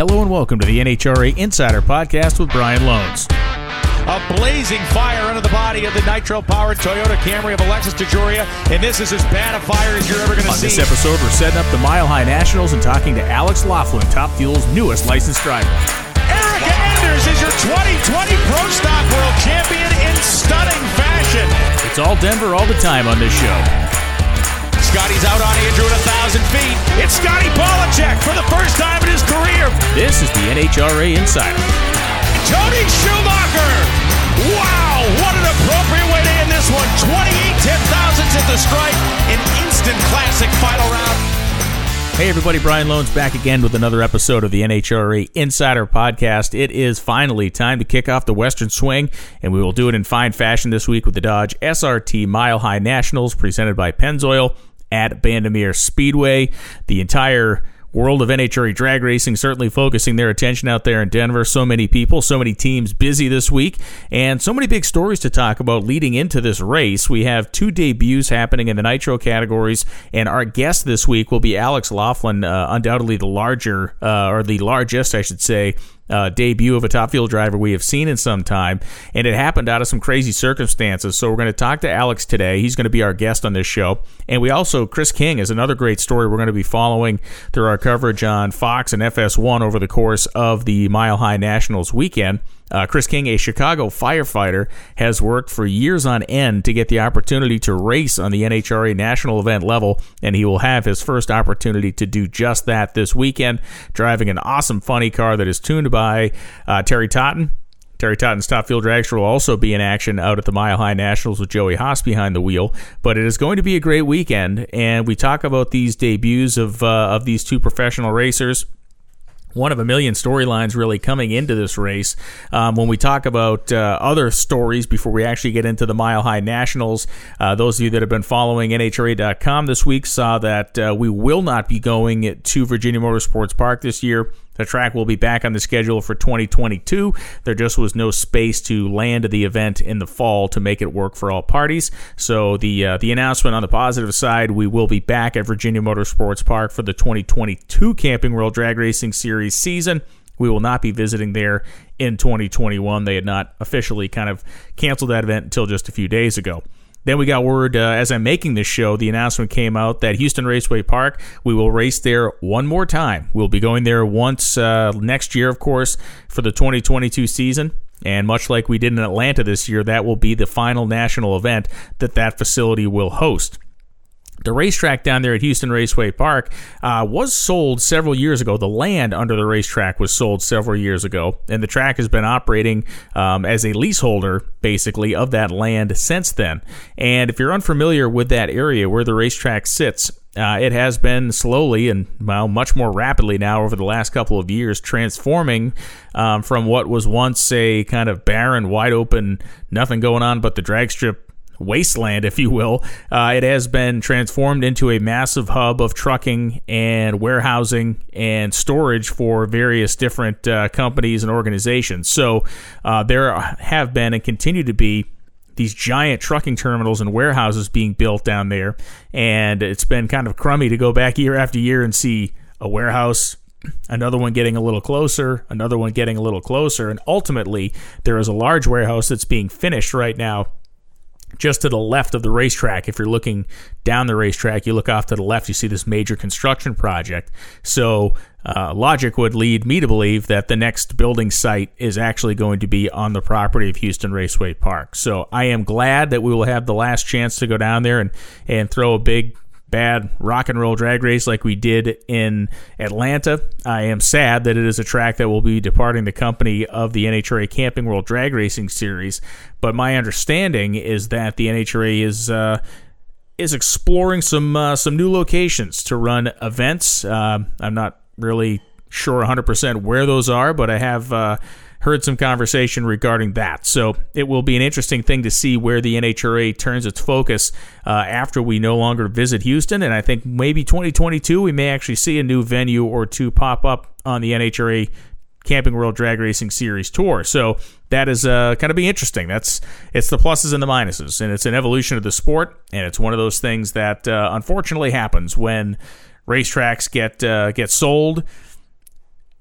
Hello and welcome to the NHRA Insider Podcast with Brian Lohnes. A blazing fire under the body of the nitro-powered Toyota Camry of Alexis DeJoria, and this is as bad a fire as you're ever going to see. On this episode, we're setting up the Mile High Nationals and talking to Alex Laughlin, Top Fuel's newest licensed driver. Erica Enders is your 2020 Pro Stock World Champion in stunning fashion. It's all Denver all the time on this show. Scotty's out on Andrew at 1,000 feet. It's Scotty Pollacheck for the first time in his career. This is the NHRA Insider. Tony Schumacher. Wow, what an appropriate way to end this one. 28 10 thousandths at the stripe. An instant classic final round. Hey everybody, Brian Lohnes back again with another episode of the NHRA Insider Podcast. It is finally time to kick off the Western Swing, and we will do it in fine fashion this week with the Dodge SRT Mile High Nationals presented by Pennzoil at Bandimere Speedway. The entire world of NHRA drag racing certainly focusing their attention out there in Denver. So many people, so many teams busy this week, and so many big stories to talk about leading into this race. We have two debuts happening in the Nitro categories, and our guest this week will be Alex Laughlin, uh, undoubtedly the larger, uh, or the largest, I should say, uh, debut of a top fuel driver we have seen in some time, and it happened out of some crazy circumstances. So we're going to talk to Alex today. He's going to be our guest on this show, and we also Chris King is another great story we're going to be following through our coverage on Fox and FS1 over the course of the Mile High Nationals weekend. Uh, Chris King, a Chicago firefighter, has worked for years on end to get the opportunity to race on the NHRA national event level, and he will have his first opportunity to do just that this weekend, driving an awesome, funny car that is tuned by uh, Terry Totten. Terry Totten's Top Fuel Dragster will also be in action out at the Mile High Nationals with Joey Haas behind the wheel. But it is going to be a great weekend, and we talk about these debuts of uh, of these two professional racers one of a million storylines really coming into this race. Um, when we talk about uh, other stories before we actually get into the Mile High Nationals, uh, those of you that have been following NHRA.com this week saw that uh, we will not be going to Virginia Motorsports Park this year. The track will be back on the schedule for 2022. There just was no space to land the event in the fall to make it work for all parties. So the uh, the announcement on the positive side, we will be back at Virginia Motorsports Park for the 2022 Camping World Drag Racing Series season. We will not be visiting there in 2021. They had not officially kind of canceled that event until just a few days ago. Then we got word uh, as I'm making this show, the announcement came out that Houston Raceway Park, we will race there one more time. We'll be going there once uh, next year, of course, for the 2022 season. And much like we did in Atlanta this year, that will be the final national event that that facility will host. The racetrack down there at Houston Raceway Park uh, was sold several years ago. The land under the racetrack was sold several years ago, and the track has been operating um, as a leaseholder, basically, of that land since then. And if you're unfamiliar with that area where the racetrack sits, uh, it has been slowly and well, much more rapidly now over the last couple of years, transforming um, from what was once a kind of barren, wide open, nothing going on but the drag strip wasteland, if you will. Uh, it has been transformed into a massive hub of trucking and warehousing and storage for various different uh, companies and organizations. So uh, there have been and continue to be these giant trucking terminals and warehouses being built down there. And it's been kind of crummy to go back year after year and see a warehouse another one getting a little closer, another one getting a little closer, and ultimately there is a large warehouse that's being finished right now just to the left of the racetrack. If you're looking down the racetrack, you look off to the left, you see this major construction project. So, uh, logic would lead me to believe that the next building site is actually going to be on the property of Houston Raceway Park. So, I am glad that we will have the last chance to go down there and, and throw a big bad rock and roll drag race like we did in Atlanta. I am sad that it is a track that will be departing the company of the NHRA Camping World Drag Racing Series. But my understanding is that the NHRA is uh, is exploring some uh, some new locations to run events. Uh, I'm not really sure 100% where those are, but I have uh, heard some conversation regarding that. So it will be an interesting thing to see where the NHRA turns its focus uh, after we no longer visit Houston. And I think maybe 2022 we may actually see a new venue or two pop up on the NHRA Camping World Drag Racing Series tour. So that is uh, kind of be interesting. That's it's the pluses and the minuses, and it's an evolution of the sport, and it's one of those things that uh, unfortunately happens when racetracks get uh, get sold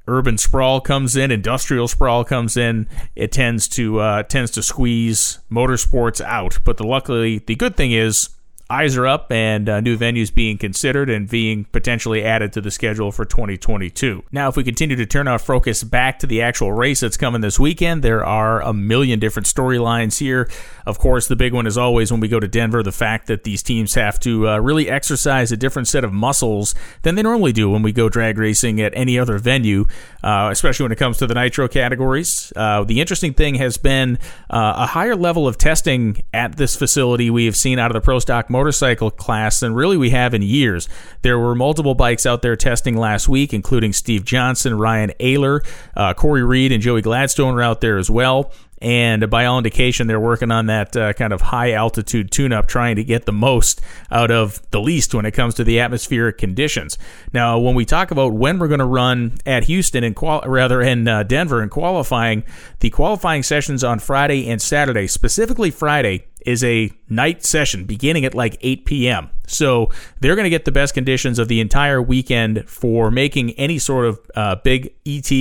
urban sprawl comes in, industrial sprawl comes in, it tends to uh, tends to squeeze motorsports out. But the luckily the good thing is eyes are up and uh, new venues being considered and being potentially added to the schedule for 2022. Now, if we continue to turn our focus back to the actual race that's coming this weekend, there are a million different storylines here. Of course, the big one is always when we go to Denver, the fact that these teams have to uh, really exercise a different set of muscles than they normally do when we go drag racing at any other venue, uh, especially when it comes to the nitro categories. Uh, the interesting thing has been uh, a higher level of testing at this facility we have seen out of the Pro Stock motorcycle class than really we have in years. There were multiple bikes out there testing last week, including Steve Johnson, Ryan Oehler, uh, Cory Reed, and Joey Gladstone were out there as well. And by all indication, they're working on that uh, kind of high altitude tune up, trying to get the most out of the least when it comes to the atmospheric conditions. Now, when we talk about when we're going to run at Houston and qual- rather in uh, Denver and qualifying, the qualifying sessions on Friday and Saturday, specifically Friday, is a night session beginning at like 8 p.m. So they're going to get the best conditions of the entire weekend for making any sort of uh, big ET,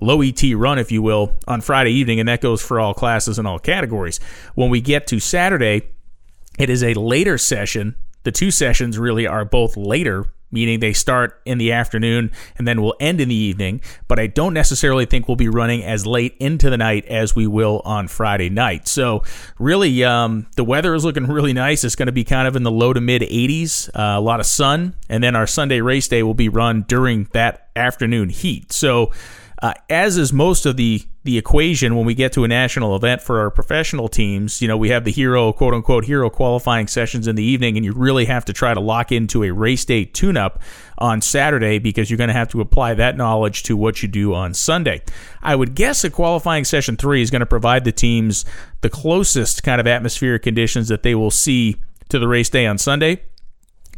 low ET run, if you will, on Friday evening. And that goes for all classes and all categories. When we get to Saturday, it is a later session. The two sessions really are both later meaning they start in the afternoon and then will end in the evening. But I don't necessarily think we'll be running as late into the night as we will on Friday night. So, really, um, the weather is looking really nice. It's going to be kind of in the low to mid 80s, uh, a lot of sun. And then our Sunday race day will be run during that afternoon heat. So, uh, as is most of the the equation when we get to a national event for our professional teams. You know, we have the hero, quote unquote, hero qualifying sessions in the evening, and you really have to try to lock into a race day tune up on Saturday because you're going to have to apply that knowledge to what you do on Sunday. I would guess a qualifying session three is going to provide the teams the closest kind of atmospheric conditions that they will see to the race day on Sunday.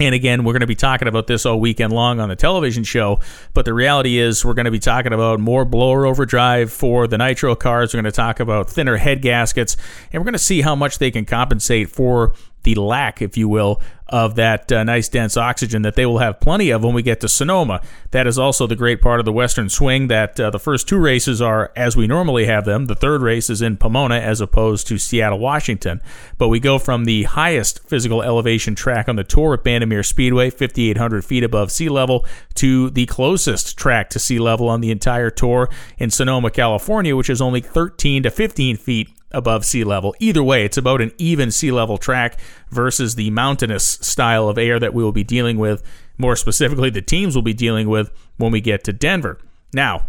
And again, we're going to be talking about this all weekend long on the television show. But the reality is, we're going to be talking about more blower overdrive for the nitro cars. We're going to talk about thinner head gaskets, and we're going to see how much they can compensate for the lack, if you will, of that uh, nice dense oxygen that they will have plenty of when we get to Sonoma. That is also the great part of the Western Swing that uh, the first two races are as we normally have them. The third race is in Pomona as opposed to Seattle, Washington. But we go from the highest physical elevation track on the tour at Bandimere Speedway, 5,800 feet above sea level, to the closest track to sea level on the entire tour in Sonoma, California, which is only 13 to 15 feet above sea level. Either way, it's about an even sea level track versus the mountainous style of air that we will be dealing with, more specifically, the teams will be dealing with when we get to Denver. Now,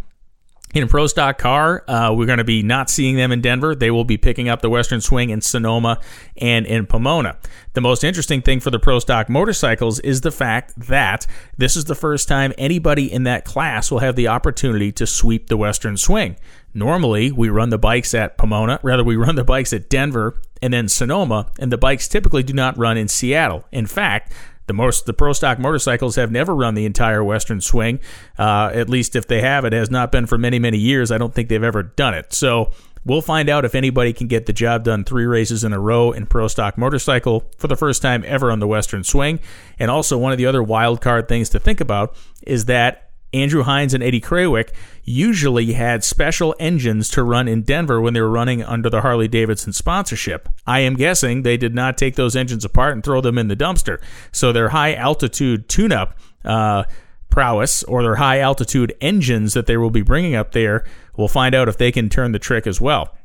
in Pro Stock Car, uh, we're going to be not seeing them in Denver. They will be picking up the Western Swing in Sonoma and in Pomona. The most interesting thing for the Pro Stock motorcycles is the fact that this is the first time anybody in that class will have the opportunity to sweep the Western Swing. Normally, we run the bikes at Pomona, rather, we run the bikes at Denver and then Sonoma, and the bikes typically do not run in Seattle. In fact, the most the pro stock motorcycles have never run the entire Western Swing. Uh, at least if they have, it has not been for many many years. I don't think they've ever done it. So we'll find out if anybody can get the job done three races in a row in pro stock motorcycle for the first time ever on the Western Swing. And also one of the other wild card things to think about is that Andrew Hines and Eddie Krawiec usually had special engines to run in Denver when they were running under the Harley Davidson sponsorship. I am guessing they did not take those engines apart and throw them in the dumpster. So their high altitude tune up uh, prowess or their high altitude engines that they will be bringing up there, we'll find out if they can turn the trick as well.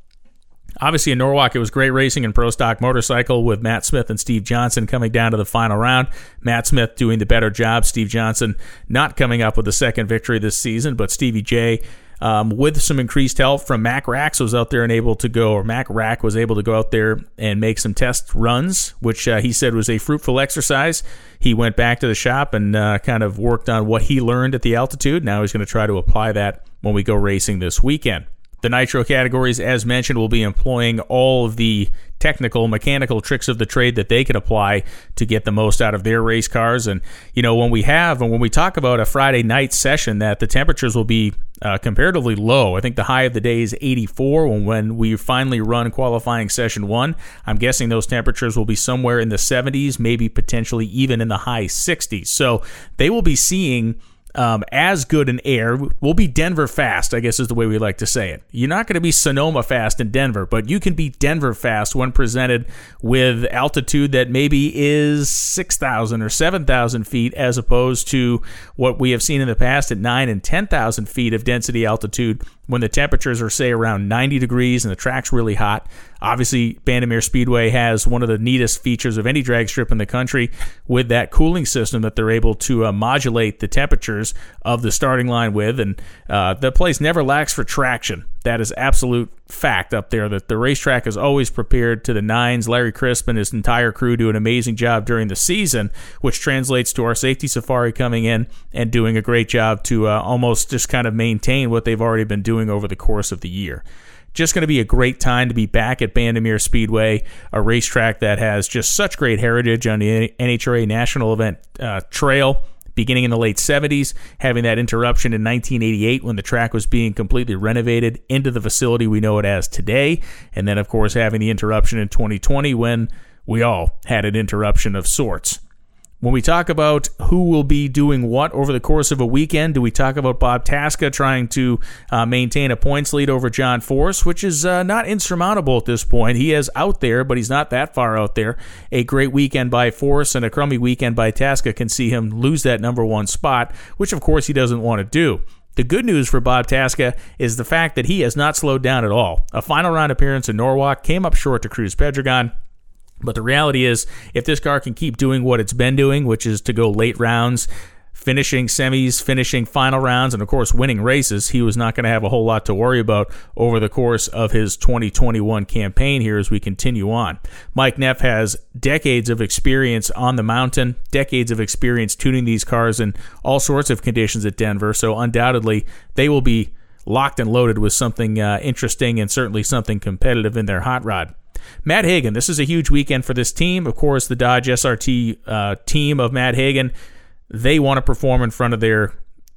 Obviously, in Norwalk, it was great racing in pro stock motorcycle with Matt Smith and Steve Johnson coming down to the final round. Matt Smith doing the better job. Steve Johnson not coming up with the second victory this season, but Stevie J. Um, with some increased help from Mac Rax was out there and able to go, or Mac Rack was able to go out there and make some test runs, which uh, he said was a fruitful exercise. He went back to the shop and uh, kind of worked on what he learned at the altitude. Now he's going to try to apply that when we go racing this weekend. The Nitro categories, as mentioned, will be employing all of the technical, mechanical tricks of the trade that they can apply to get the most out of their race cars. And, you know, when we have, and when we talk about a Friday night session, that the temperatures will be uh, comparatively low. I think the high of the day is 84 when, when we finally run qualifying session one. I'm guessing those temperatures will be somewhere in the 70s, maybe potentially even in the high 60s. So they will be seeing um, as good an air. We'll be Denver fast, I guess is the way we like to say it. You're not going to be Sonoma fast in Denver, but you can be Denver fast when presented with altitude that maybe is 6,000 or 7,000 feet as opposed to what we have seen in the past at 9 and 10,000 feet of density altitude when the temperatures are, say, around 90 degrees and the track's really hot. Obviously, Bandimere Speedway has one of the neatest features of any drag strip in the country with that cooling system that they're able to uh, modulate the temperatures of the starting line with. And uh, the place never lacks for traction. That is absolute fact up there that the racetrack is always prepared to the nines. Larry Crisp and his entire crew do an amazing job during the season, which translates to our safety safari coming in and doing a great job to uh, almost just kind of maintain what they've already been doing over the course of the year just going to be a great time to be back at Bandimere Speedway, a racetrack that has just such great heritage on the NHRA National Event uh, Trail. Beginning in the late 70s, having that interruption in 1988 when the track was being completely renovated into the facility we know it as today. And then, of course, having the interruption in 2020 when we all had an interruption of sorts. When we talk about who will be doing what over the course of a weekend, do we talk about Bob Tasca trying to uh, maintain a points lead over John Force, which is uh, not insurmountable at this point? He is out there, but he's not that far out there. A great weekend by Force and a crummy weekend by Tasca can see him lose that number one spot, which of course he doesn't want to do. The good news for Bob Tasca is the fact that he has not slowed down at all. A final round appearance in Norwalk came up short to Cruz Pedregon. But the reality is, if this car can keep doing what it's been doing, which is to go late rounds, finishing semis, finishing final rounds, and of course winning races, he was not going to have a whole lot to worry about over the course of his 2021 campaign here as we continue on. Mike Neff has decades of experience on the mountain, decades of experience tuning these cars in all sorts of conditions at Denver, so undoubtedly they will be locked and loaded with something uh, interesting and certainly something competitive in their hot rod. Matt Hagan, this is a huge weekend for this team. Of course, the Dodge SRT uh, team of Matt Hagan, they want to perform in front of their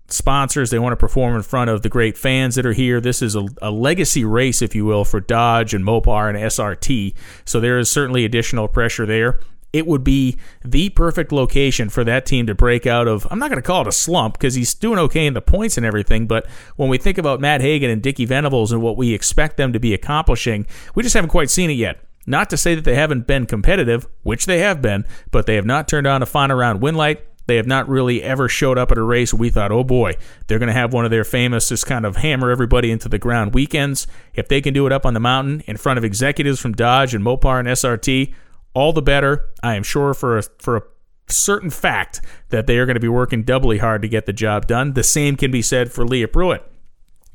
sponsors. They want to perform in front of the great fans that are here. This is a, a, legacy race, if you will, for Dodge and Mopar and SRT. So there is certainly additional pressure there it would be the perfect location for that team to break out of. I'm not going to call it a slump because he's doing okay in the points and everything. But when we think about Matt Hagan and Dickie Venables and what we expect them to be accomplishing, we just haven't quite seen it yet. Not to say that they haven't been competitive, which they have been, but they have not turned on a final round win light. They have not really ever showed up at a race we thought, oh boy, they're going to have one of their famous, just kind of hammer everybody into the ground weekends. If they can do it up on the mountain in front of executives from Dodge and Mopar and SRT, all the better. I am sure for a, for a certain fact that they are going to be working doubly hard to get the job done. The same can be said for Leah Pruett.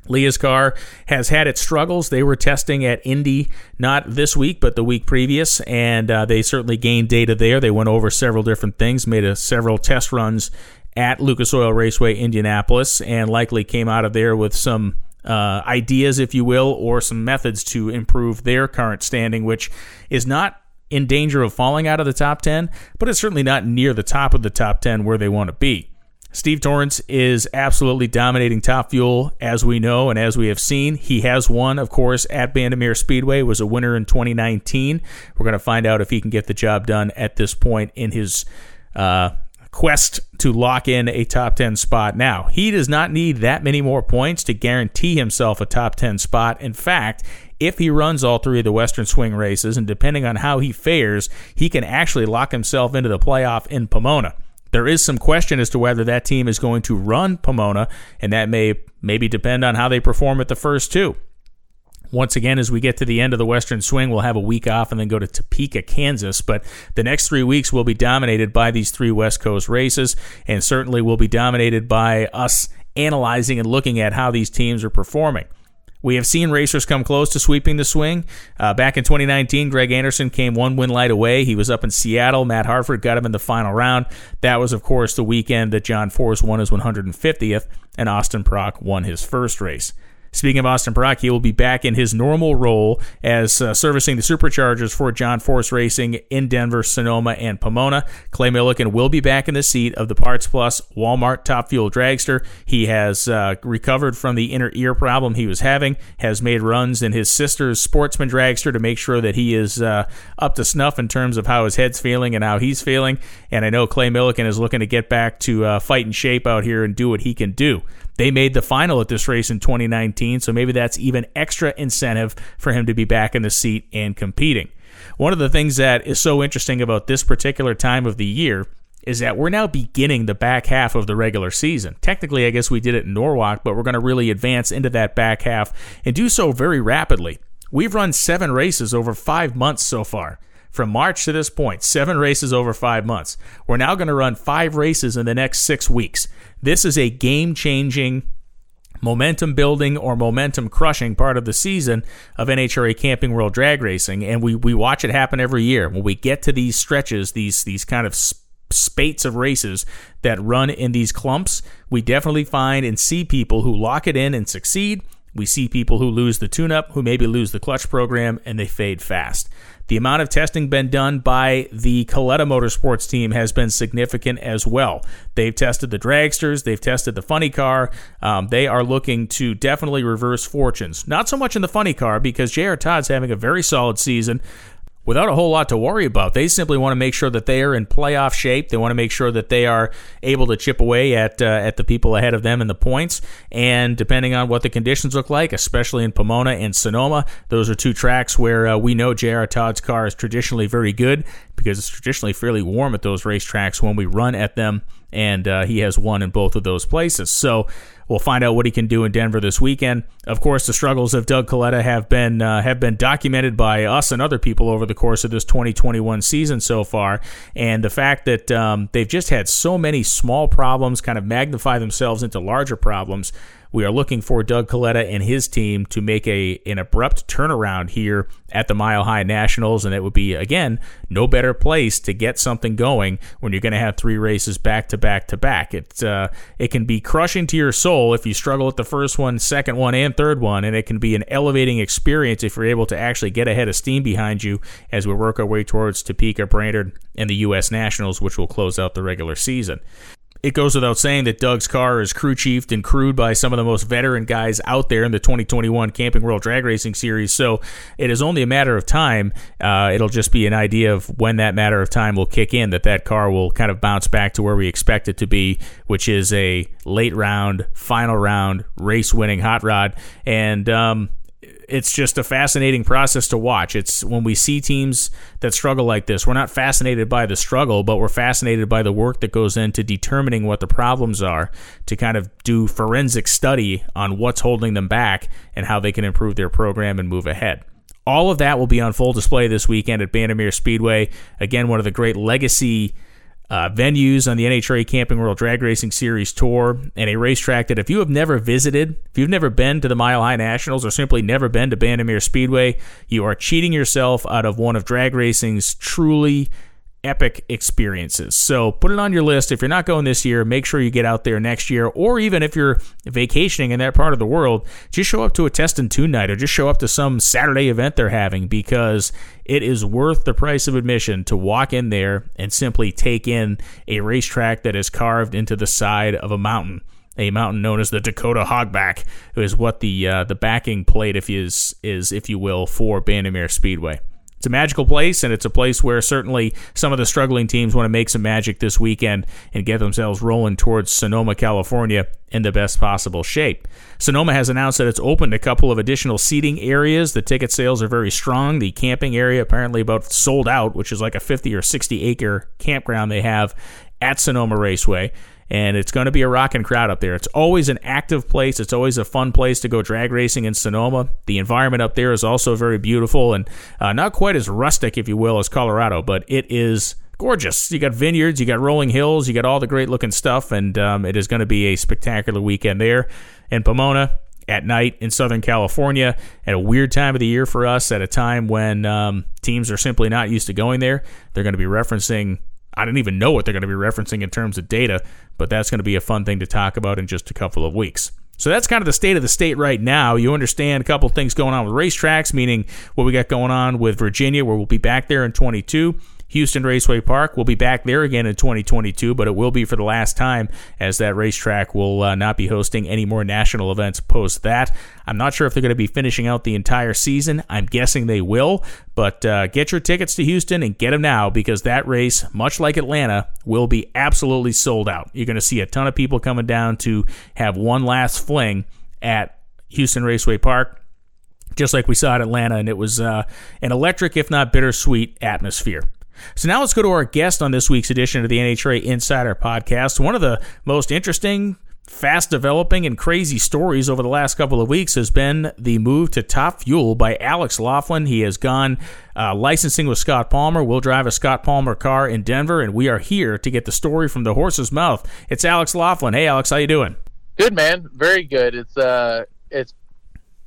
Leah's car has had its struggles. They were testing at Indy not this week, but the week previous, and uh, they certainly gained data there. They went over several different things, made a, several test runs at Lucas Oil Raceway, Indianapolis, and likely came out of there with some uh, ideas, if you will, or some methods to improve their current standing, which is not in danger of falling out of the top 10, but it's certainly not near the top of the top 10 where they want to be. Steve Torrence is absolutely dominating Top Fuel, as we know and as we have seen. He has won, of course, at Bandimere Speedway, was a winner in 2019. We're going to find out if he can get the job done at this point in his uh, quest to lock in a top 10 spot. Now, he does not need that many more points to guarantee himself a top 10 spot. In fact, if he runs all three of the Western Swing races, and depending on how he fares, he can actually lock himself into the playoff in Pomona. There is some question as to whether that team is going to run Pomona, and that may maybe depend on how they perform at the first two. Once again, as we get to the end of the Western Swing, we'll have a week off and then go to Topeka, Kansas. But the next three weeks will be dominated by these three West Coast races, and certainly will be dominated by us analyzing and looking at how these teams are performing. We have seen racers come close to sweeping the swing. Uh, back in 2019, Greg Anderson came one win light away. He was up in Seattle. Matt Hartford got him in the final round. That was, of course, the weekend that John Force won his 150th and Austin Prock won his first race. Speaking of Austin Prock, he will be back in his normal role as uh, servicing the superchargers for John Force Racing in Denver, Sonoma, and Pomona. Clay Millican will be back in the seat of the Parts Plus Walmart Top Fuel Dragster. He has uh, recovered from the inner ear problem he was having, has made runs in his sister's Sportsman Dragster to make sure that he is uh, up to snuff in terms of how his head's feeling and how he's feeling. And I know Clay Millican is looking to get back to uh, fight shape out here and do what he can do. They made the final at this race in 2019, so maybe that's even extra incentive for him to be back in the seat and competing. One of the things that is so interesting about this particular time of the year is that we're now beginning the back half of the regular season. Technically, I guess we did it in Norwalk, but we're going to really advance into that back half and do so very rapidly. We've run seven races over five months so far. From March to this point, seven races over five months. We're now going to run five races in the next six weeks. This is a game changing, momentum building, or momentum crushing part of the season of NHRA Camping World Drag Racing. And we, we watch it happen every year. When we get to these stretches, these, these kind of spates of races that run in these clumps, we definitely find and see people who lock it in and succeed. We see people who lose the tune up, who maybe lose the clutch program, and they fade fast. The amount of testing been done by the Kalitta Motorsports team has been significant as well. They've tested the dragsters, they've tested the funny car. Um, they are looking to definitely reverse fortunes. Not so much in the funny car because J.R. Todd's having a very solid season without a whole lot to worry about. They simply want to make sure that they are in playoff shape. They want to make sure that they are able to chip away at uh, at the people ahead of them in the points. And depending on what the conditions look like, especially in Pomona and Sonoma, those are two tracks where uh, we know J.R. Todd's car is traditionally very good because it's traditionally fairly warm at those racetracks when we run at them. And uh, he has won in both of those places. So We'll find out what he can do in Denver this weekend. Of course, the struggles of Doug Kalitta have been uh, have been documented by us and other people over the course of this 2021 season so far, and the fact that um, they've just had so many small problems kind of magnify themselves into larger problems we are looking for Doug Kalitta and his team to make a an abrupt turnaround here at the Mile High Nationals, and it would be again no better place to get something going when you're going to have three races back to back to back. It uh, it can be crushing to your soul if you struggle at the first one, second one, and third one, and it can be an elevating experience if you're able to actually get ahead of steam behind you as we work our way towards Topeka, Brainerd, and the U.S. Nationals, which will close out the regular season it goes without saying that Doug's car is crew chiefed and crewed by some of the most veteran guys out there in the 2021 Camping World Drag Racing Series. So it is only a matter of time. Uh, it'll just be an idea of when that matter of time will kick in, that that car will kind of bounce back to where we expect it to be, which is a late round, final round, race winning hot rod. And, um, it's just a fascinating process to watch. It's when we see teams that struggle like this, we're not fascinated by the struggle, but we're fascinated by the work that goes into determining what the problems are to kind of do forensic study on what's holding them back and how they can improve their program and move ahead. All of that will be on full display this weekend at Bandimere Speedway. Again, one of the great legacy uh, venues on the NHRA Camping World Drag Racing Series Tour, and a racetrack that if you have never visited, if you've never been to the Mile High Nationals or simply never been to Bandimere Speedway, you are cheating yourself out of one of drag racing's truly epic experiences. So put it on your list. If you're not going this year, make sure you get out there next year. Or even if you're vacationing in that part of the world, just show up to a test and tune night or just show up to some Saturday event they're having because it is worth the price of admission to walk in there and simply take in a racetrack that is carved into the side of a mountain a mountain known as the Dakota Hogback, is what the uh, the backing plate, if is is if you will, for Bandimere Speedway. It's a magical place, and it's a place where certainly some of the struggling teams want to make some magic this weekend and get themselves rolling towards Sonoma, California in the best possible shape. Sonoma has announced that it's opened a couple of additional seating areas. The ticket sales are very strong. The camping area apparently about sold out, which is like a 50 or 60 acre campground they have at Sonoma Raceway and it's going to be a rocking crowd up there. It's always an active place. It's always a fun place to go drag racing in Sonoma. The environment up there is also very beautiful and uh, not quite as rustic, if you will, as Colorado, but it is gorgeous. You got vineyards, you got rolling hills, you got all the great looking stuff, and um, it is going to be a spectacular weekend there in Pomona at night in Southern California at a weird time of the year for us, at a time when um, teams are simply not used to going there. They're going to be referencing I didn't even know what they're going to be referencing in terms of data, but that's going to be a fun thing to talk about in just a couple of weeks. So that's kind of the state of the state right now. You understand a couple things going on with racetracks, meaning what we got going on with Virginia, where we'll be back there in 22. Houston Raceway Park. We'll be back there again in 2022, but it will be for the last time as that racetrack will uh, not be hosting any more national events post that. I'm not sure if they're going to be finishing out the entire season. I'm guessing they will, but uh, get your tickets to Houston and get them now because that race, much like Atlanta, will be absolutely sold out. You're going to see a ton of people coming down to have one last fling at Houston Raceway Park just like we saw at Atlanta, and it was uh, an electric, if not bittersweet, atmosphere. So now let's go to our guest on this week's edition of the NHRA Insider Podcast. One of the most interesting, fast developing, and crazy stories over the last couple of weeks has been the move to Top Fuel by Alex Laughlin. He has gone uh, licensing with Scott Palmer. We'll drive a Scott Palmer car in Denver, and we are here to get the story from the horse's mouth. It's Alex Laughlin. Hey, Alex, how you doing? Good, man. Very good. It's uh, it's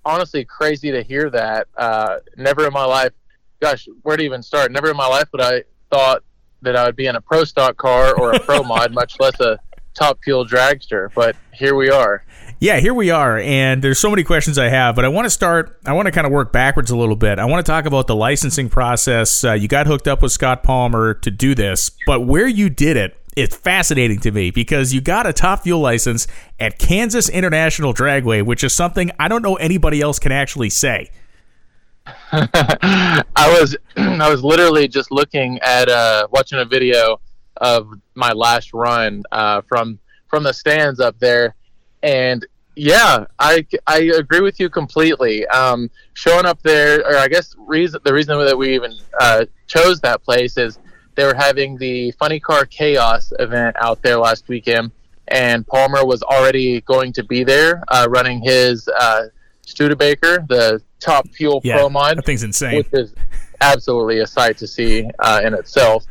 honestly crazy to hear that. Uh, never in my life gosh, where to even start? Never in my life would I thought that I would be in a pro stock car or a pro mod, much less a top fuel dragster. But here we are. Yeah, here we are, and there's so many questions I have, but I want to start. I want to kind of work backwards a little bit. I want to talk about the licensing process. Uh, you got hooked up with Scott Palmer to do this, but where you did it, it's fascinating to me because you got a top fuel license at Kansas International Dragway, which is something I don't know anybody else can actually say. I was I was literally just looking at uh, watching a video of my last run uh, from from the stands up there, and yeah, I, I agree with you completely. Um, showing up there, or I guess reason the reason that we even uh, chose that place is they were having the Funny Car Chaos event out there last weekend, and Palmer was already going to be there uh, running his uh, Studebaker, the top fuel yeah, pro mod. That thing's insane. Which is absolutely a sight to see uh, in itself.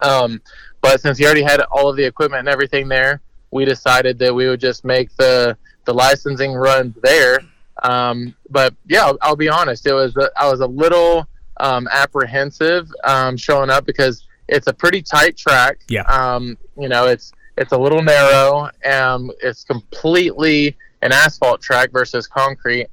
Um, but since he already had all of the equipment and everything there, we decided that we would just make the the licensing run there. Um, but yeah, I'll, I'll, be honest, it was a, I was a little um, apprehensive um, showing up because it's a pretty tight track. Yeah. Um, you know, it's it's a little narrow. and it's completely an asphalt track versus concrete,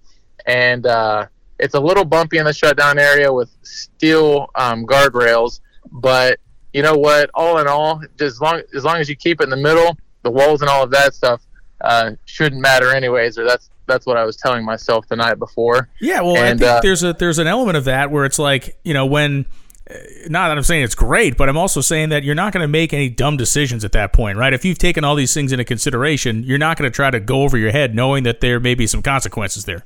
and uh, it's a little bumpy in the shutdown area with steel um, guardrails. But you know what? All in all, as long as long as you keep it in the middle, the walls and all of that stuff uh, shouldn't matter anyways. Or that's that's what I was telling myself the night before. Yeah, well, and, I think uh, there's a there's an element of that where it's like you know when not that I'm saying it's great, but I'm also saying that you're not going to make any dumb decisions at that point, right? If you've taken all these things into consideration, you're not going to try to go over your head knowing that there may be some consequences there.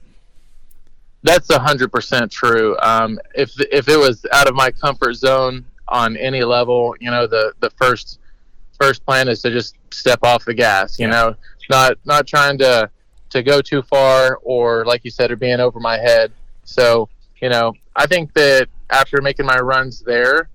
That's hundred percent true. Um, if if it was out of my comfort zone on any level, you know, the the first first plan is to just step off the gas. You yeah. know, not not trying to to go too far or like you said, or being over my head. So you know, I think that after making my runs there,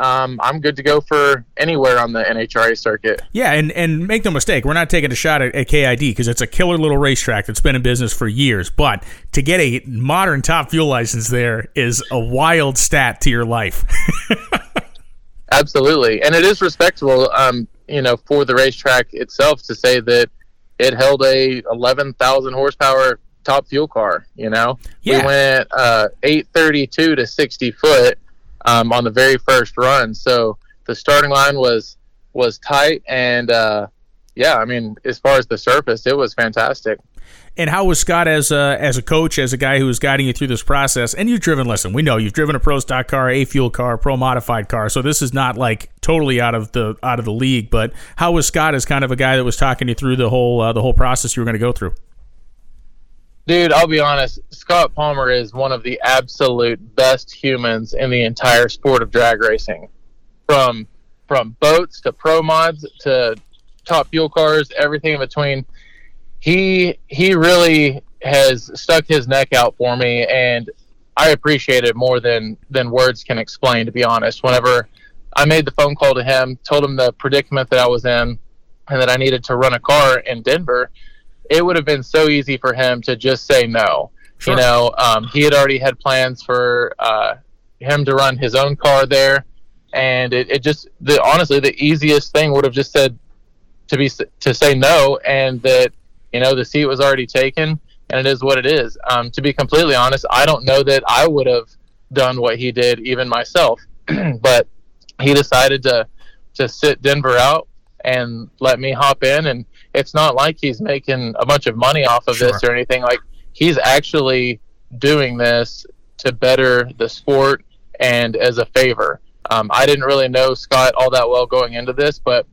um, I'm good to go for anywhere on the NHRA circuit. Yeah, and, and make no mistake, we're not taking a shot at, at KID because it's a killer little racetrack that's been in business for years. But to get a modern top fuel license there is a wild stat to your life. Absolutely, and it is respectable, um, you know, for the racetrack itself to say that it held a 11,000 horsepower top fuel car. You know, yeah. we went uh, 832 to 60 foot um, on the very first run. So the starting line was was tight, and uh, yeah, I mean, as far as the surface, it was fantastic. And how was Scott as a, as a coach, as a guy who was guiding you through this process? And you've driven, listen, we know you've driven a pro stock car, a fuel car, pro modified car, so this is not like totally out of the out of the league. But how was Scott as kind of a guy that was talking you through the whole uh, the whole process you were going to go through? Dude, I'll be honest. Scott Palmer is one of the absolute best humans in the entire sport of drag racing. From from boats to pro mods to top fuel cars, everything in between. He he really has stuck his neck out for me and I appreciate it more than than words can explain to be honest. Whenever I made the phone call to him, told him the predicament that I was in and that I needed to run a car in Denver, it would have been so easy for him to just say no. Sure. You know, um, he had already had plans for uh, him to run his own car there, and it, it just the honestly the easiest thing would have just said to be to say no, and that you know, the seat was already taken, and it is what it is. Um, to be completely honest, I don't know that I would have done what he did even myself, but he decided to to sit Denver out and let me hop in and it's not like he's making a bunch of money off of Sure. this or anything. Like he's actually doing this to better the sport and as a favor. Um, i didn't really know scott all that well going into this but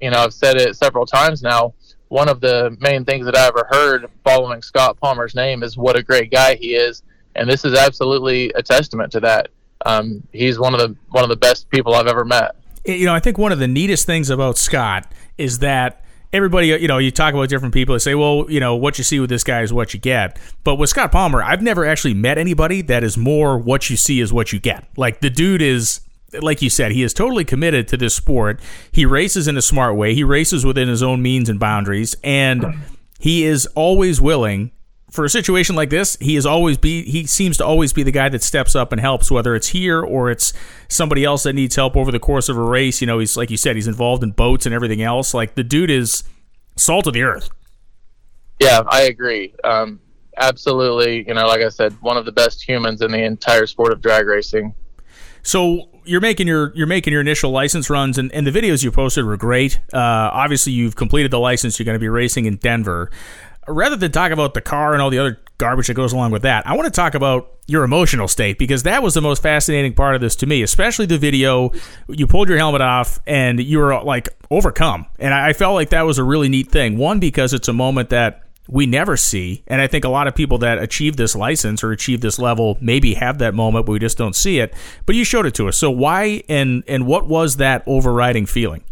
you know i've said it several times now. One of the main things that i ever heard following scott palmer's name is what a great guy he is and this is absolutely a testament to that. Um, he's one of the one of the best people i've ever met. You know, I think one of the neatest things about Scott is that everybody, you know, you talk about different people. They say, well, you know, what you see with this guy is what you get. But with Scott Palmer, I've never actually met anybody that is more what you see is what you get. Like the dude is. Like you said, he is totally committed to this sport. He races in a smart way. He races within his own means and boundaries, and he is always willing for a situation like this, he is always be he seems to always be the guy that steps up and helps, whether it's here or it's somebody else that needs help over the course of a race. You know, he's like you said, he's involved in boats and everything else. Like the dude is salt of the earth. Yeah, I agree. Um, absolutely. You know, like I said, one of the best humans in the entire sport of drag racing. So you're making your you're making your initial license runs, and, and the videos you posted were great. Uh, obviously, you've completed the license. You're going to be racing in Denver. Rather than talk about the car and all the other garbage that goes along with that, I want to talk about your emotional state because that was the most fascinating part of this to me, especially the video. You pulled your helmet off and you were like overcome, and I, felt like that was a really neat thing. One because it's a moment that we never see. And I think a lot of people that achieve this license or achieve this level maybe have that moment, but we just don't see it. But you showed it to us. So why and and what was that overriding feeling?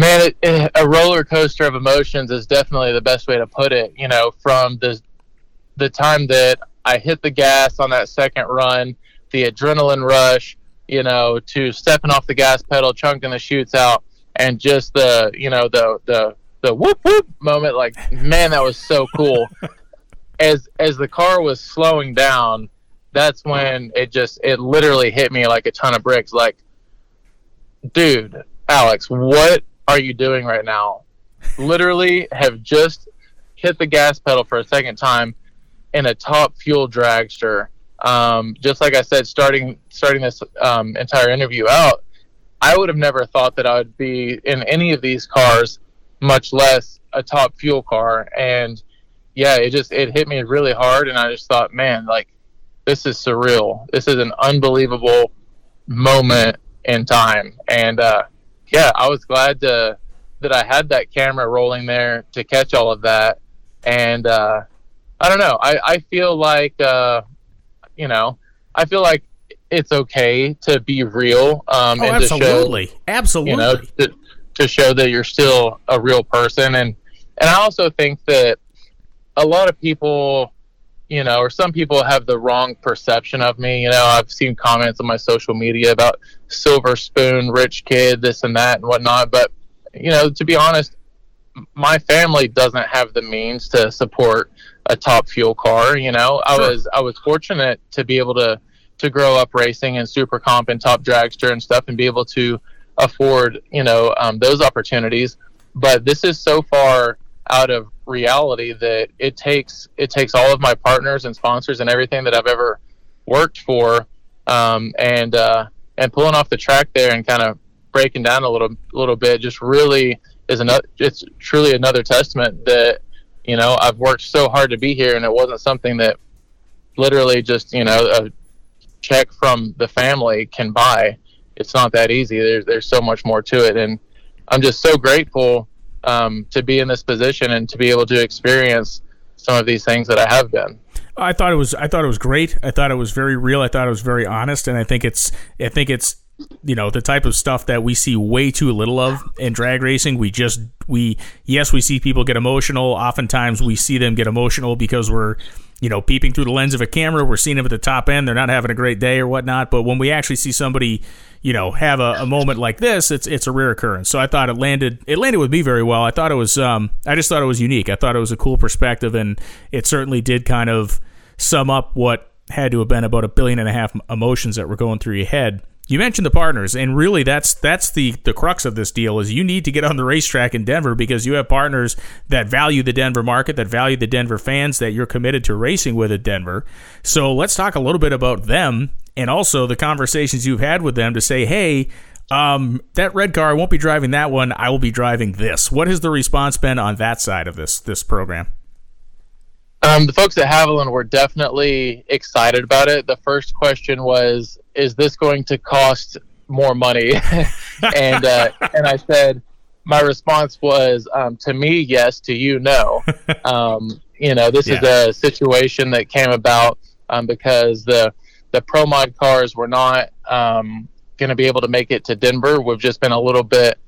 Man, it, it, a roller coaster of emotions is definitely the best way to put it. You know, from the the time that I hit the gas on that second run, the adrenaline rush, you know, to stepping off the gas pedal, chunking the chutes out, and just the you know the the the whoop whoop moment. Like, man, that was so cool. as as the car was slowing down, that's when it just it literally hit me like a ton of bricks. Like, dude, Alex, what are you doing right now? Literally have just hit the gas pedal for a second time in a top fuel dragster. Um, just like I said, starting starting this um, entire interview out, I would have never thought that I would be in any of these cars, much less a top fuel car. And yeah, it just it hit me really hard, and I just thought, man, like this is surreal. This is an unbelievable moment in time. And uh, yeah, I was glad to that I had that camera rolling there to catch all of that. And uh, I don't know. I, I feel like uh, you know, I feel like it's okay to be real um, Oh, and to show absolutely, absolutely. you know to, to show that you're still a real person and and i also think that a lot of people you know or some people have the wrong perception of me you know i've seen comments on my social media about silver spoon rich kid this and that and whatnot but you know to be honest my family doesn't have the means to support a top fuel car you know i Sure. was i was fortunate to be able to to grow up racing in super comp and top dragster and stuff and be able to afford you know um, those opportunities but this is so far out of reality that it takes it takes all of my partners and sponsors and everything that I've ever worked for um, and uh, and pulling off the track there and kind of breaking down a little little bit just really is another it's truly another testament that you know I've worked so hard to be here and it wasn't something that literally just you know a check from the family can buy. It's not that easy. There's there's so much more to it and I'm just so grateful um, to be in this position and to be able to experience some of these things that I have been I thought it was I thought it was great. I thought it was very real. I thought it was very honest, and I think it's I think it's you know the type of stuff that we see way too little of in drag racing. We just we yes we see people get emotional. Oftentimes we see them get emotional because we're you know peeping through the lens of a camera. We're seeing them at the top end. They're not having a great day or whatnot. But when we actually see somebody you know have a, a moment like this, it's it's a rare occurrence. So I thought it landed it landed with me very well. I thought it was um I just thought it was unique. I thought it was a cool perspective, and it certainly did kind of sum up what had to have been about a billion and a half emotions that were going through your head you mentioned the partners, and really that's that's the the crux of this deal is you need to get on the racetrack in Denver because you have partners that value the Denver market, that value the Denver fans, that you're committed to racing with at Denver. So let's talk a little bit about them and also the conversations you've had with them to say, hey. Um, that red car, I won't be driving that one. I will be driving this. What has the response been on that side of this this program? Um, the folks at Haviland were definitely excited about it. The first question was, "Is this going to cost more money?" and uh, and I said, my response was, um, "To me, yes. To you, no." Um, you know, this yeah. is a situation that came about um, because the the Pro Mod cars were not um, going to be able to make it to Denver. We've just been a little bit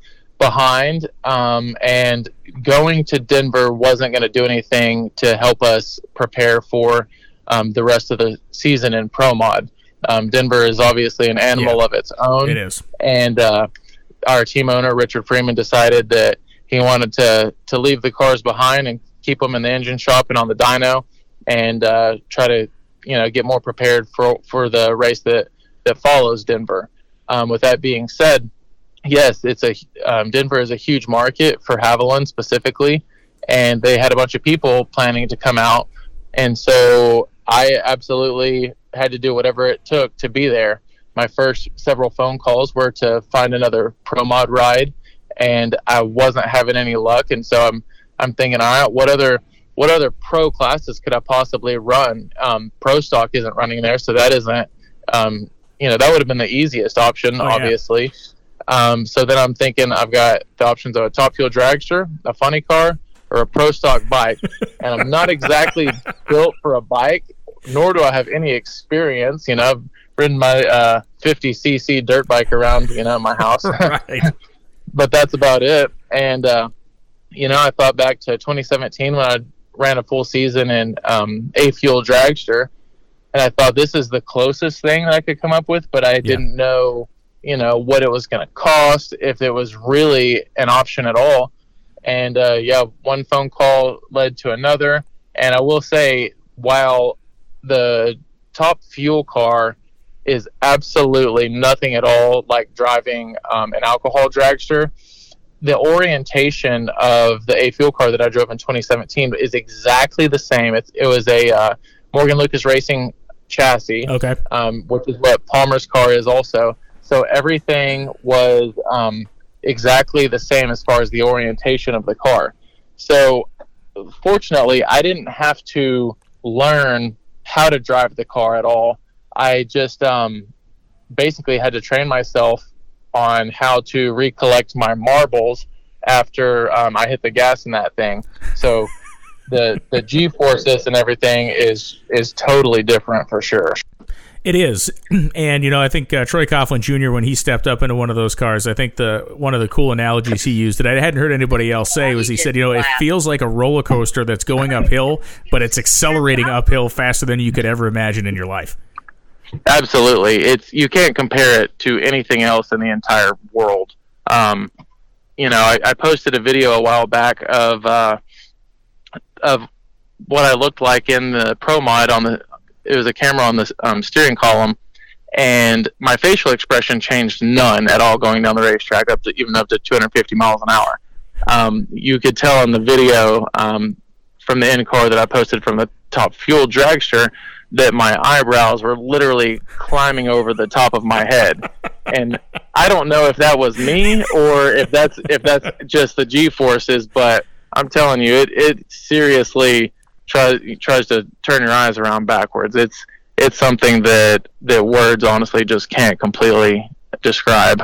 behind, um, and going to Denver wasn't going to do anything to help us prepare for um, the rest of the season in Pro Mod. Um, Denver is obviously an animal yeah, of its own. It is, and uh, our team owner Richard Freeman decided that he wanted to to leave the cars behind and keep them in the engine shop and on the dyno, and uh, try to you know get more prepared for for the race that that follows Denver. Um, with that being said, yes, it's a um, Denver is a huge market for Havoline specifically, and they had a bunch of people planning to come out, and so I absolutely had to do whatever it took to be there. My first several phone calls were to find another pro mod ride, and I wasn't having any luck, and so I'm I'm thinking, all right, what other what other pro classes could I possibly run? Um, pro stock isn't running there, so that isn't um, you know that would have been the easiest option, oh, obviously. Yeah. Um, so then I'm thinking I've got the options of a top fuel dragster, a funny car, or a pro stock bike. and I'm not exactly built for a bike, nor do I have any experience. You know, I've ridden my uh, 50cc dirt bike around, you know, my house. right. but that's about it. And, uh, you know, I thought back to 2017 when I ran a full season in um, a fuel dragster. And I thought this is the closest thing that I could come up with, but I yeah. didn't know you know what it was going to cost if it was really an option at all. And uh, yeah one phone call led to another. And i will say while the top fuel car is absolutely nothing at all like driving um, an alcohol dragster the orientation of the a fuel car that i drove in 2017 is exactly the same. It's, it was a uh, morgan lucas racing chassis okay. um, which is what palmer's car is also so everything was um, exactly the same as far as the orientation of the car. So fortunately, I didn't have to learn how to drive the car at all. I just um, basically had to train myself on how to recollect my marbles after um, I hit the gas in that thing. So the the G forces and everything is is totally different for sure. It is, and you know, I think uh, Troy Coughlin Jr. when he stepped up into one of those cars, I think the one of the cool analogies he used that I hadn't heard anybody else say was he said, you know, it feels like a roller coaster that's going uphill, but it's accelerating uphill faster than you could ever imagine in your life. Absolutely, it's you can't compare it to anything else in the entire world. Um, you know, I, I, posted a video a while back of uh, of what I looked like in the pro mod on the it was a camera on the um, steering column, and my facial expression changed none at all going down the racetrack up to even up to 250 miles an hour. Um, you could tell in the video um, from the end car that I posted from the top fuel dragster that my eyebrows were literally climbing over the top of my head. And I don't know if that was me or if that's if that's just the G forces, but I'm telling you, it, it seriously tries tries to turn your eyes around backwards. It's it's something that that words honestly just can't completely describe.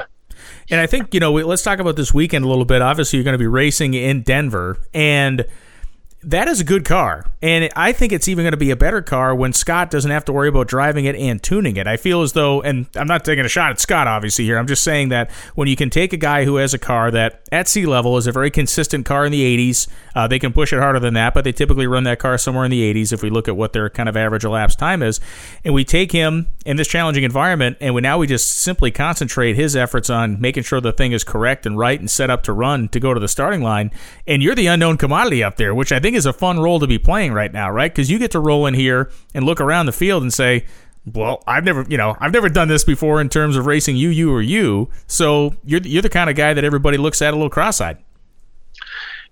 And I think you know, let's talk about this weekend a little bit. Obviously, you're going to be racing in Denver, and that is a good car. And I think it's even going to be a better car when Scott doesn't have to worry about driving it and tuning it. I feel as though, and I'm not taking a shot at Scott, obviously, here. I'm just saying that when you can take a guy who has a car that at sea level is a very consistent car in the 80s, uh, they can push it harder than that, but they typically run that car somewhere in the 80s if we look at what their kind of average elapsed time is. And we take him in this challenging environment, and we now we just simply concentrate his efforts on making sure the thing is correct and right and set up to run to go to the starting line. And you're the unknown commodity up there, which I think is a fun role to be playing right now, right? Because you get to roll in here and look around the field and say, well, I've never, you know, I've never done this before in terms of racing you, you, or you. So you're you're the kind of guy that everybody looks at a little cross-eyed.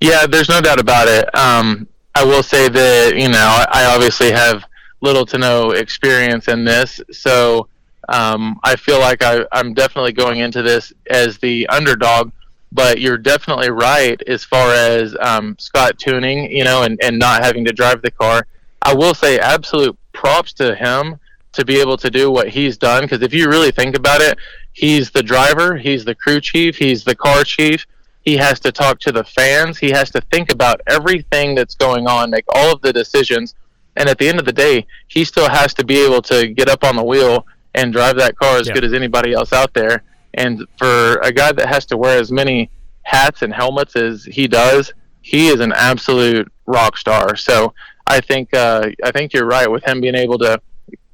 Yeah, there's no doubt about it. Um, I will say that you know I obviously have little to no experience in this, so um, I feel like I, I'm definitely going into this as the underdog. But you're definitely right as far as um, Scott tuning, you know, and, and not having to drive the car. I will say absolute props to him to be able to do what he's done because if you really think about it, he's the driver, he's the crew chief, he's the car chief. He has to talk to the fans. He has to think about everything that's going on, make all of the decisions. And at the end of the day, he still has to be able to get up on the wheel and drive that car as yeah. good as anybody else out there. And for a guy that has to wear as many hats and helmets as he does, he is an absolute rock star. So I think uh, I think you're right with him being able to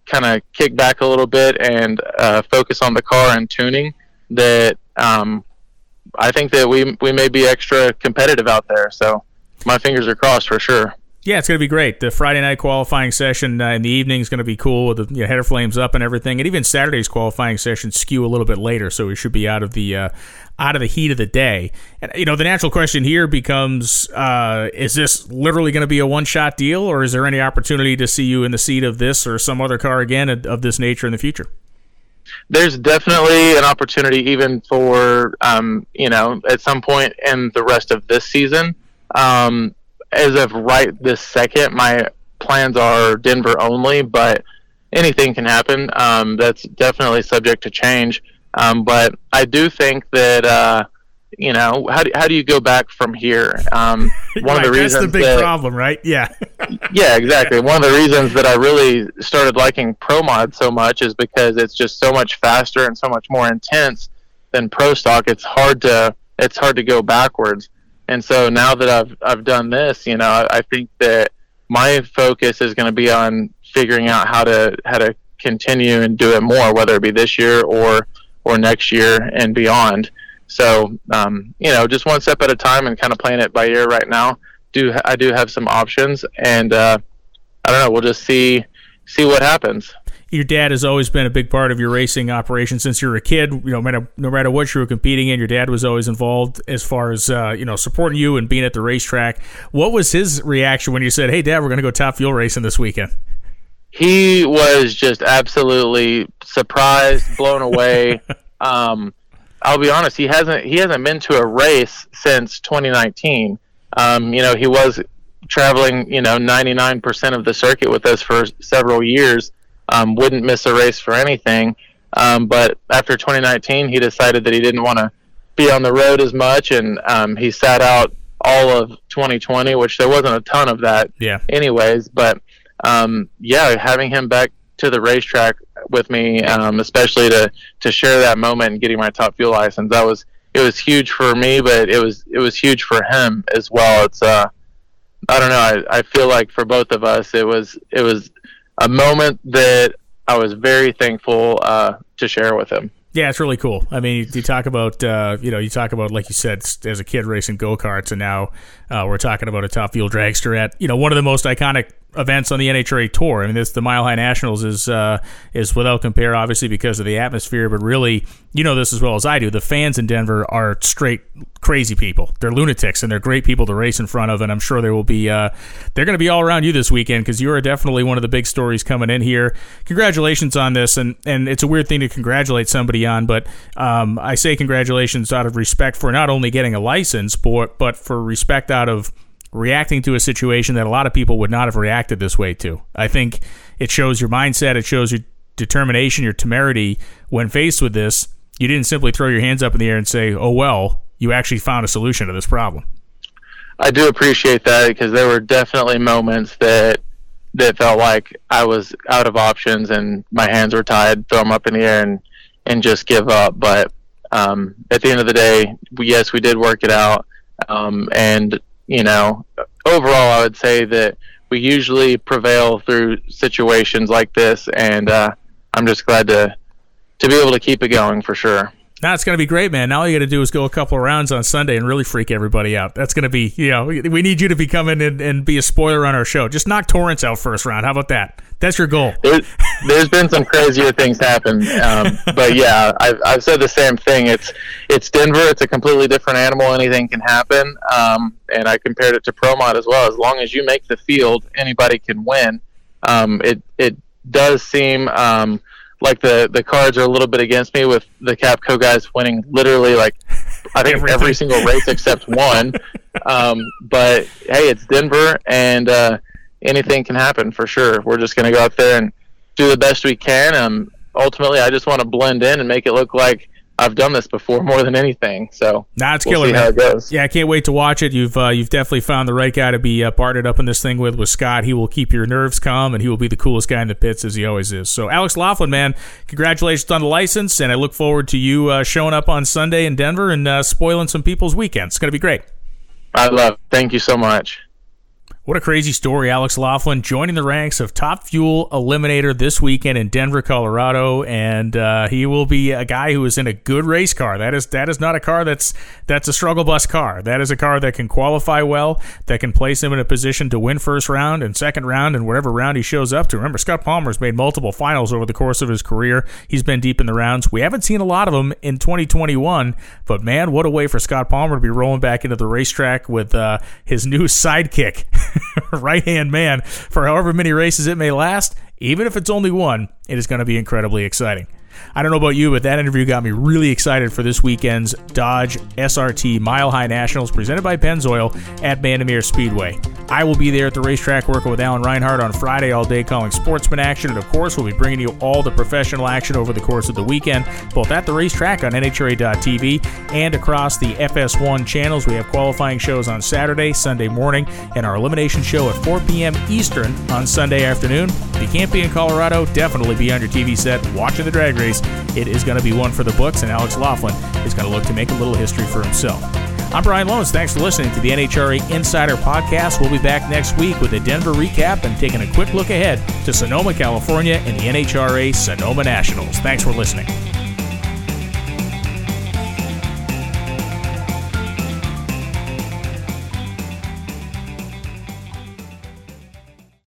kind of kick back a little bit and uh, focus on the car and tuning. That um, I think that we we may be extra competitive out there. So my fingers are crossed for sure. Yeah, it's going to be great. The Friday night qualifying session uh, in the evening is going to be cool with the you know, header flames up and everything. And even Saturday's qualifying session skew a little bit later, so we should be out of the uh, out of the heat of the day. And you know, the natural question here becomes: uh, Is this literally going to be a one shot deal, or is there any opportunity to see you in the seat of this or some other car again of this nature in the future? There's definitely an opportunity, even for um, you know, at some point in the rest of this season. Um, as of right this second, my plans are Denver only, but anything can happen. Um, that's definitely subject to change. Um, but I do think that uh, you know how do, how do you go back from here? Um, one right, of the reasons that's the big that, problem, right? Yeah, yeah, exactly. One of the reasons that I really started liking Pro Mod so much is because it's just so much faster and so much more intense than Pro Stock. It's hard to it's hard to go backwards. And so now that I've I've done this, you know, I, I think that my focus is going to be on figuring out how to how to continue and do it more, whether it be this year or or next year and beyond. So, um, you know, just one step at a time and kind of playing it by ear right now. Do I do have some options, and uh, I don't know. We'll just see see what happens your dad has always been a big part of your racing operation since you were a kid. You know, no matter, no matter what you were competing in, your dad was always involved as far as uh, you know supporting you and being at the racetrack. What was his reaction when you said, "Hey, Dad, we're going to go top fuel racing this weekend"? He was just absolutely surprised, blown away. um, I'll be honest; he hasn't he hasn't been to a race since 2019. Um, you know, he was traveling, you know, 99% of the circuit with us for several years um, wouldn't miss a race for anything. Um, but after 2019, he decided that he didn't want to be on the road as much, and um, he sat out all of 2020, which there wasn't a ton of that, yeah. Anyways, but um, yeah, having him back to the racetrack with me, um, especially to to share that moment and getting my top fuel license, that was it was huge for me, but it was it was huge for him as well. It's uh, I don't know. I, I feel like for both of us, it was it was a moment that I was very thankful uh, to share with him. Yeah, it's really cool. I mean, you, talk about, uh, you know, you talk about, like you said, as a kid racing go karts, and now uh, we're talking about a top fuel dragster at, you know, one of the most iconic events on the NHRA tour. I mean, this the Mile High Nationals is uh, is without compare, obviously because of the atmosphere, but really, you know this as well as I do. The fans in Denver are straight crazy people. They're lunatics, and they're great people to race in front of. And I'm sure there will be uh, they're going to be all around you this weekend because you are definitely one of the big stories coming in here. Congratulations on this, and and it's a weird thing to congratulate somebody on, but um, I say congratulations out of respect for not only getting a license, but but for respect out of reacting to a situation that a lot of people would not have reacted this way to. I think it shows your mindset, it shows your determination, your temerity when faced with this. You didn't simply throw your hands up in the air and say, "Oh well," you actually found a solution to this problem. I do appreciate that because there were definitely moments that that felt like I was out of options and my hands were tied, throw them up in the air and and just give up. But um, at the end of the day, we, yes, we did work it out, um, and you know, overall, I would say that we usually prevail through situations like this, and uh, I'm just glad to to be able to keep it going for sure. Now it's going to be great, man. Now all you got to do is go a couple of rounds on Sunday and really freak everybody out. That's going to be, you know, we need you to be coming and, and be a spoiler on our show. Just knock Torrence out first round. How about that? That's your goal. There, has been some crazier things happen, um, but yeah, I've, I've said the same thing. It's it's Denver. It's a completely different animal. Anything can happen, um, and I compared it to Promod as well. As long as you make the field, anybody can win. Um, it it does seem um, like the the cards are a little bit against me with the Capco guys winning literally like I think Everything. every single race except one. Um, but hey, it's Denver, and uh, anything can happen for sure. We're just going to go out there and do the best we can. Um, ultimately, I just want to blend in and make it look like I've done this before more than anything. So nah, it's we'll killer. See man. how it goes. Yeah, I can't wait to watch it. You've uh, you've definitely found the right guy to be uh, partnered up in this thing with with Scott. He will keep your nerves calm, and he will be the coolest guy in the pits as he always is. So Alex Laughlin, man, congratulations on the license, and I look forward to you uh, showing up on Sunday in Denver and uh, spoiling some people's weekends. It's going to be great. I love. It. Thank you so much. What a crazy story. Alex Laughlin joining the ranks of Top Fuel Eliminator this weekend in Denver, Colorado, and uh, he will be a guy who is in a good race car. That is that is not a car that's that's a struggle bus car. That is a car that can qualify well, that can place him in a position to win first round and second round and whatever round he shows up to. Remember, Scott Palmer's made multiple finals over the course of his career. He's been deep in the rounds. We haven't seen a lot of them in 2021, but man, what a way for Scott Palmer to be rolling back into the racetrack with uh, his new sidekick. right hand man for however many races it may last. Even if it's only one, it is going to be incredibly exciting. I don't know about you, but that interview got me really excited for this weekend's Dodge SRT Mile High Nationals presented by Pennzoil at Bandimere Speedway. I will be there at the racetrack working with Alan Reinhart on Friday all day calling sportsman action, and of course, we'll be bringing you all the professional action over the course of the weekend, both at the racetrack on NHRA.tv and across the FS1 channels. We have qualifying shows on Saturday, Sunday morning, and our elimination show at 4 p.m. Eastern on Sunday afternoon. If you can't be in Colorado, definitely be on your TV set watching the drag race. It is going to be one for the books, and Alex Laughlin is going to look to make a little history for himself. I'm Brian Lohnes. Thanks for listening to the NHRA Insider Podcast. We'll be back next week with a Denver recap and taking a quick look ahead to Sonoma, California, and the NHRA Sonoma Nationals. Thanks for listening.